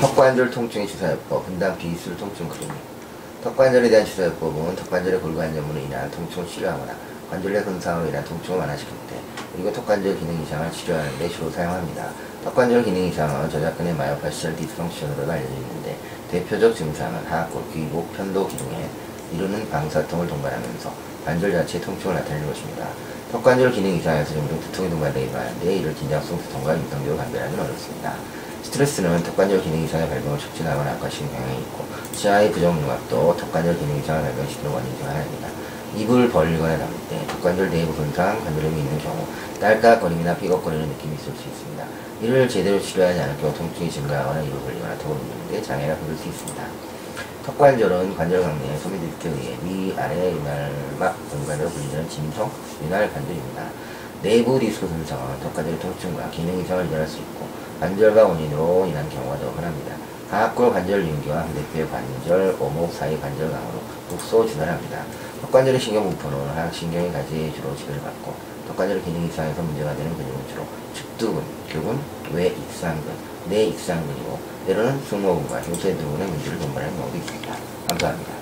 턱관절 통증의 주사요법, 분당 비술 통증 클리닉. 턱관절에 대한 주사요법은 턱관절의 골관절으로 인한 통증을 치료하거나 관절의 손상으로 인한 통증을 완화시킬 때 그리고 턱관절 기능 이상을 치료하는 데 주로 사용합니다. 턱관절 기능 이상은 저작근의 myofascial dysfunction으로 알려져 있는데 대표적 증상은 하악골, 귀 목, 편도 기둥에 이르는 방사통을 동반하면서 관절 자체의 통증을 나타내는 것입니다. 턱관절 기능 이상에서 종종 두통이 동반되기도 하는데 이를 긴장성 두통과 임상적으로 감별하기는 어렵습니다. 스트레스는 턱관절 기능 이상의 발병을 촉진하거나 악화시키는 경향이 있고 치아의 부정융합도 턱관절 기능 이상을 발병시키는 원인 중 하나입니다. 입을 벌리거나 담을 때 턱관절 내부 손상, 관절염이 있는 경우 딸깍거림이나 삐걱거리는 느낌이 있을 수 있습니다. 이를 제대로 치료하지 않을 경우 통증이 증가하거나 입을 벌리거나 턱을 움직이는데 장애가 생길 수 있습니다. 턱관절은 관절 강내의 소미디스크에 의해 위아래 윤활막 공간으로 분리되는 진성 윤활 관절입니다. 내부 디스크 손상은 턱관절의 통증과 기능 이상을 유발할 수 있고 관절과 원인으로 인한 경우가 더 흔합니다. 하악골 관절 윤기와 대표의 관절, 오목 사이 관절 강으로 국소 준활합니다. 턱관절의 신경 분포는 하악신경의 가지에 주로 지배를 받고 턱관절 기능 이상에서 문제가 되는 근육은 주로 측두근, 교근, 외익상근, 내익상근이고 때로는 승모근과 흉쇄 등의 문제를 동반하는 경우도 있습니다. 감사합니다.